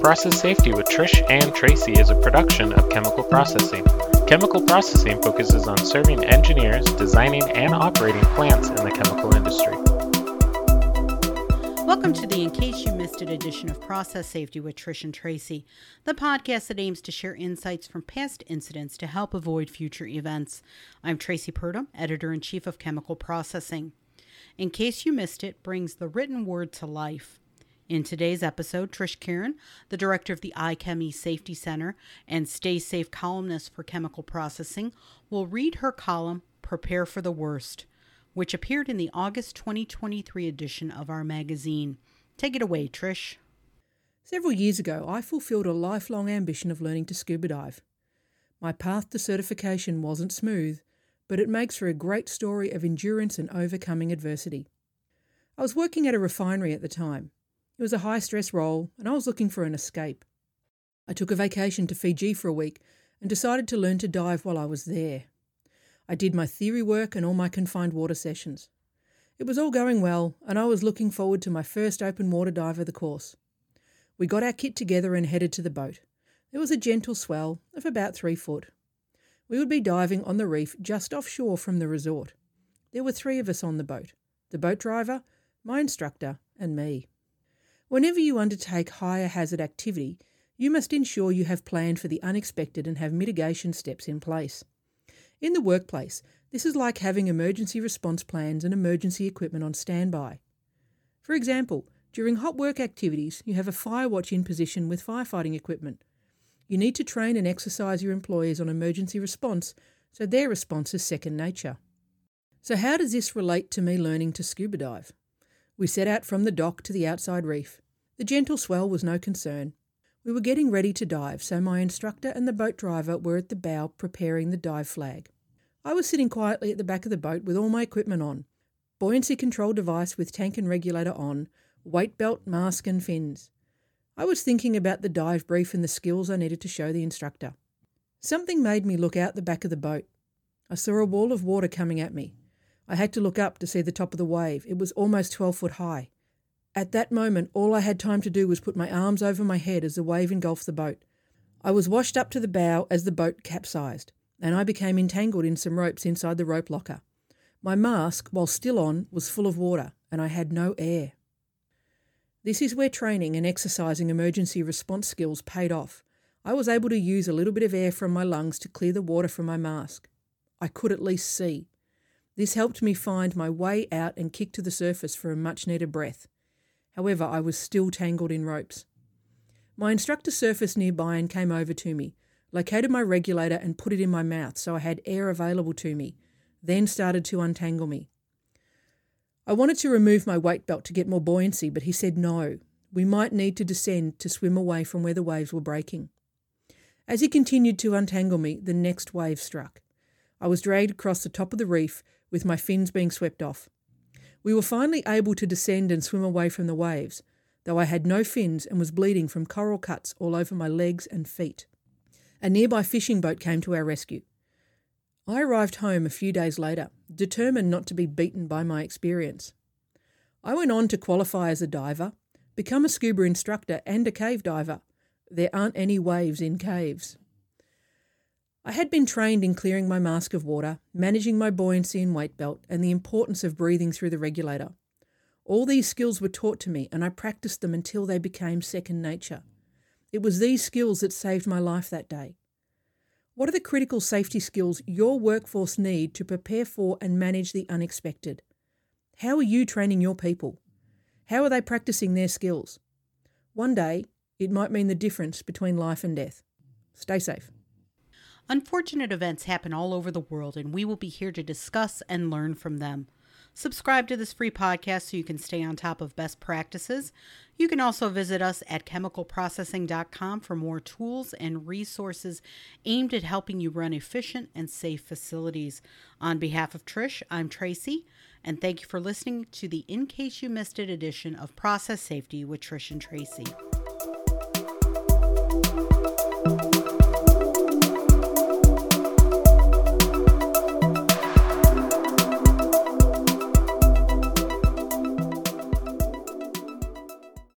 Process Safety with Trish and Traci is a production of Chemical Processing. Chemical Processing focuses on serving engineers, designing, and operating plants in the chemical industry. Welcome to the In Case You Missed It edition of Process Safety with Trish and Traci, the podcast that aims to share insights from past incidents to help avoid future events. I'm Traci Purdum, editor in chief of Chemical Processing. In Case You Missed It brings the written word to life. In today's episode, Trish Kerin, the director of the IChemE Safety Center and Stay Safe columnist for chemical processing, will read her column, Prepare for the Worst, which appeared in the August 2023 edition of our magazine. Take it away, Trish. Several years ago, I fulfilled a lifelong ambition of learning to scuba dive. My path to certification wasn't smooth, but it makes for a great story of endurance and overcoming adversity. I was working at a refinery at the time it was a high stress role, and I was looking for an escape. I took a vacation to Fiji for a week and decided to learn to dive while I was there. I did my theory work and all my confined water sessions. It was all going well, and I was looking forward to my first open water dive of the course. We got our kit together and headed to the boat. There was a gentle swell of about three foot. We would be diving on the reef just offshore from the resort. There were three of us on the boat the boat driver, my instructor, and me. Whenever you undertake higher hazard activity, you must ensure you have planned for the unexpected and have mitigation steps in place. In the workplace, this is like having emergency response plans and emergency equipment on standby. For example, during hot work activities, you have a fire watch in position with firefighting equipment. You need to train and exercise your employees on emergency response so their response is second nature. So, how does this relate to me learning to scuba dive? We set out from the dock to the outside reef. The gentle swell was no concern. We were getting ready to dive, so my instructor and the boat driver were at the bow preparing the dive flag. I was sitting quietly at the back of the boat with all my equipment on buoyancy control device with tank and regulator on, weight belt, mask, and fins. I was thinking about the dive brief and the skills I needed to show the instructor. Something made me look out the back of the boat. I saw a wall of water coming at me. I had to look up to see the top of the wave. It was almost 12 foot high. At that moment, all I had time to do was put my arms over my head as the wave engulfed the boat. I was washed up to the bow as the boat capsized, and I became entangled in some ropes inside the rope locker. My mask, while still on, was full of water, and I had no air. This is where training and exercising emergency response skills paid off. I was able to use a little bit of air from my lungs to clear the water from my mask. I could at least see. This helped me find my way out and kick to the surface for a much needed breath. However, I was still tangled in ropes. My instructor surfaced nearby and came over to me, located my regulator and put it in my mouth so I had air available to me, then started to untangle me. I wanted to remove my weight belt to get more buoyancy, but he said no. We might need to descend to swim away from where the waves were breaking. As he continued to untangle me, the next wave struck. I was dragged across the top of the reef with my fins being swept off. We were finally able to descend and swim away from the waves, though I had no fins and was bleeding from coral cuts all over my legs and feet. A nearby fishing boat came to our rescue. I arrived home a few days later, determined not to be beaten by my experience. I went on to qualify as a diver, become a scuba instructor, and a cave diver. There aren't any waves in caves. I had been trained in clearing my mask of water, managing my buoyancy and weight belt, and the importance of breathing through the regulator. All these skills were taught to me, and I practiced them until they became second nature. It was these skills that saved my life that day. What are the critical safety skills your workforce need to prepare for and manage the unexpected? How are you training your people? How are they practicing their skills? One day, it might mean the difference between life and death. Stay safe. Unfortunate events happen all over the world, and we will be here to discuss and learn from them. Subscribe to this free podcast so you can stay on top of best practices. You can also visit us at chemicalprocessing.com for more tools and resources aimed at helping you run efficient and safe facilities. On behalf of Trish, I'm Traci, and thank you for listening to the In Case You Missed It edition of Process Safety with Trish and Traci.